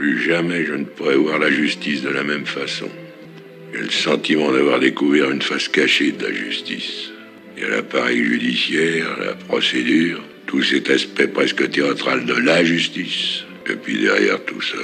Plus jamais je ne pourrai voir la justice de la même façon. J'ai le sentiment d'avoir découvert une face cachée de la justice. Il y a l'appareil judiciaire, la procédure, tout cet aspect presque théâtral de la justice. Et puis derrière tout ça.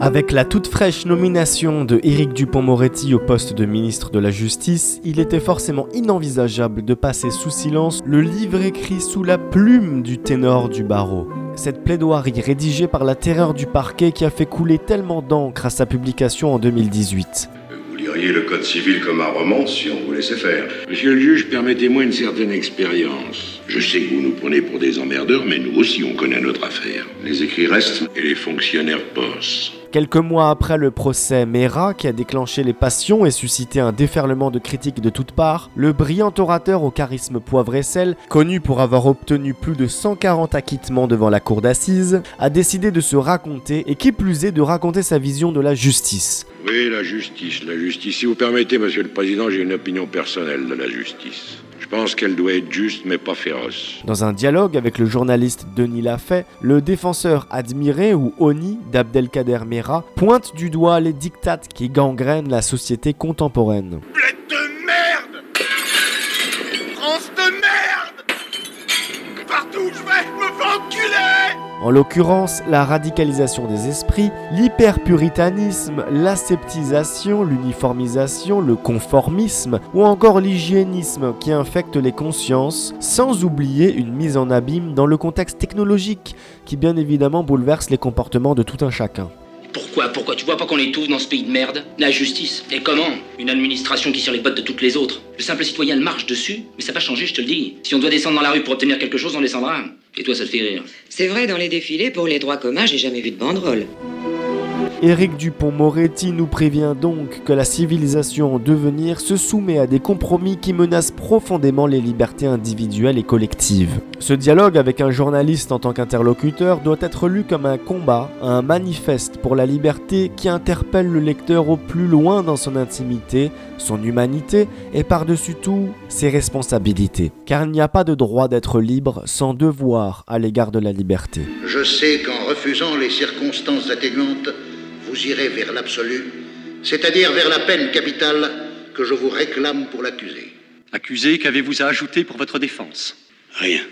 Avec la toute fraîche nomination de Éric Dupont-Moretti au poste de ministre de la Justice, il était forcément inenvisageable de passer sous silence le livre écrit sous la plume du ténor du barreau. Cette plaidoirie rédigée par la terreur du parquet qui a fait couler tellement d'encre à sa publication en 2018. Vous liriez le code civil comme un roman si on vous laissait faire. Monsieur le juge, permettez-moi une certaine expérience. Je sais que vous nous prenez pour des emmerdeurs, mais nous aussi on connaît notre affaire. Les écrits restent Et les fonctionnaires bossent. Quelques mois après le procès Mera, qui a déclenché les passions et suscité un déferlement de critiques de toutes parts, le brillant orateur au charisme poivre et sel, connu pour avoir obtenu plus de 140 acquittements devant la cour d'assises, a décidé de se raconter et qui plus est de raconter sa vision de la justice. Oui, la justice, la justice. Si vous permettez, monsieur le président, j'ai une opinion personnelle de la justice. Je pense qu'elle doit être juste, mais pas féroce. Dans un dialogue avec le journaliste Denis Lafay, le défenseur admiré ou Oni d'Abdelkader Mera pointe du doigt les dictates qui gangrènent la société contemporaine. En l'occurrence, la radicalisation des esprits, l'hyperpuritanisme, l'aseptisation, l'uniformisation, le conformisme ou encore l'hygiénisme qui infecte les consciences, sans oublier une mise en abîme dans le contexte technologique qui bien évidemment bouleverse les comportements de tout un chacun. Pourquoi Pourquoi Tu vois pas qu'on étouffe dans ce pays de merde? La justice. Et comment? Une administration qui sur les bottes de toutes les autres. Le simple citoyen le marche dessus, mais ça va pas changer, je te le dis. Si on doit descendre dans la rue pour obtenir quelque chose, on descendra. Et toi, ça te fait rire? C'est vrai, dans les défilés, pour les droits communs, j'ai jamais vu de banderole. Éric Dupont-Moretti nous prévient donc que la civilisation en devenir se soumet à des compromis qui menacent profondément les libertés individuelles et collectives. Ce dialogue avec un journaliste en tant qu'interlocuteur doit être lu comme un combat, un manifeste pour la liberté qui interpelle le lecteur au plus loin dans son intimité, son humanité et par-dessus tout ses responsabilités. Car il n'y a pas de droit d'être libre sans devoir à l'égard de la liberté. Je sais qu'en refusant les circonstances atténuantes, vous irez vers l'absolu, c'est-à-dire vers la peine capitale que je vous réclame pour l'accusé. Accusé, qu'avez-vous à ajouter pour votre défense? Rien.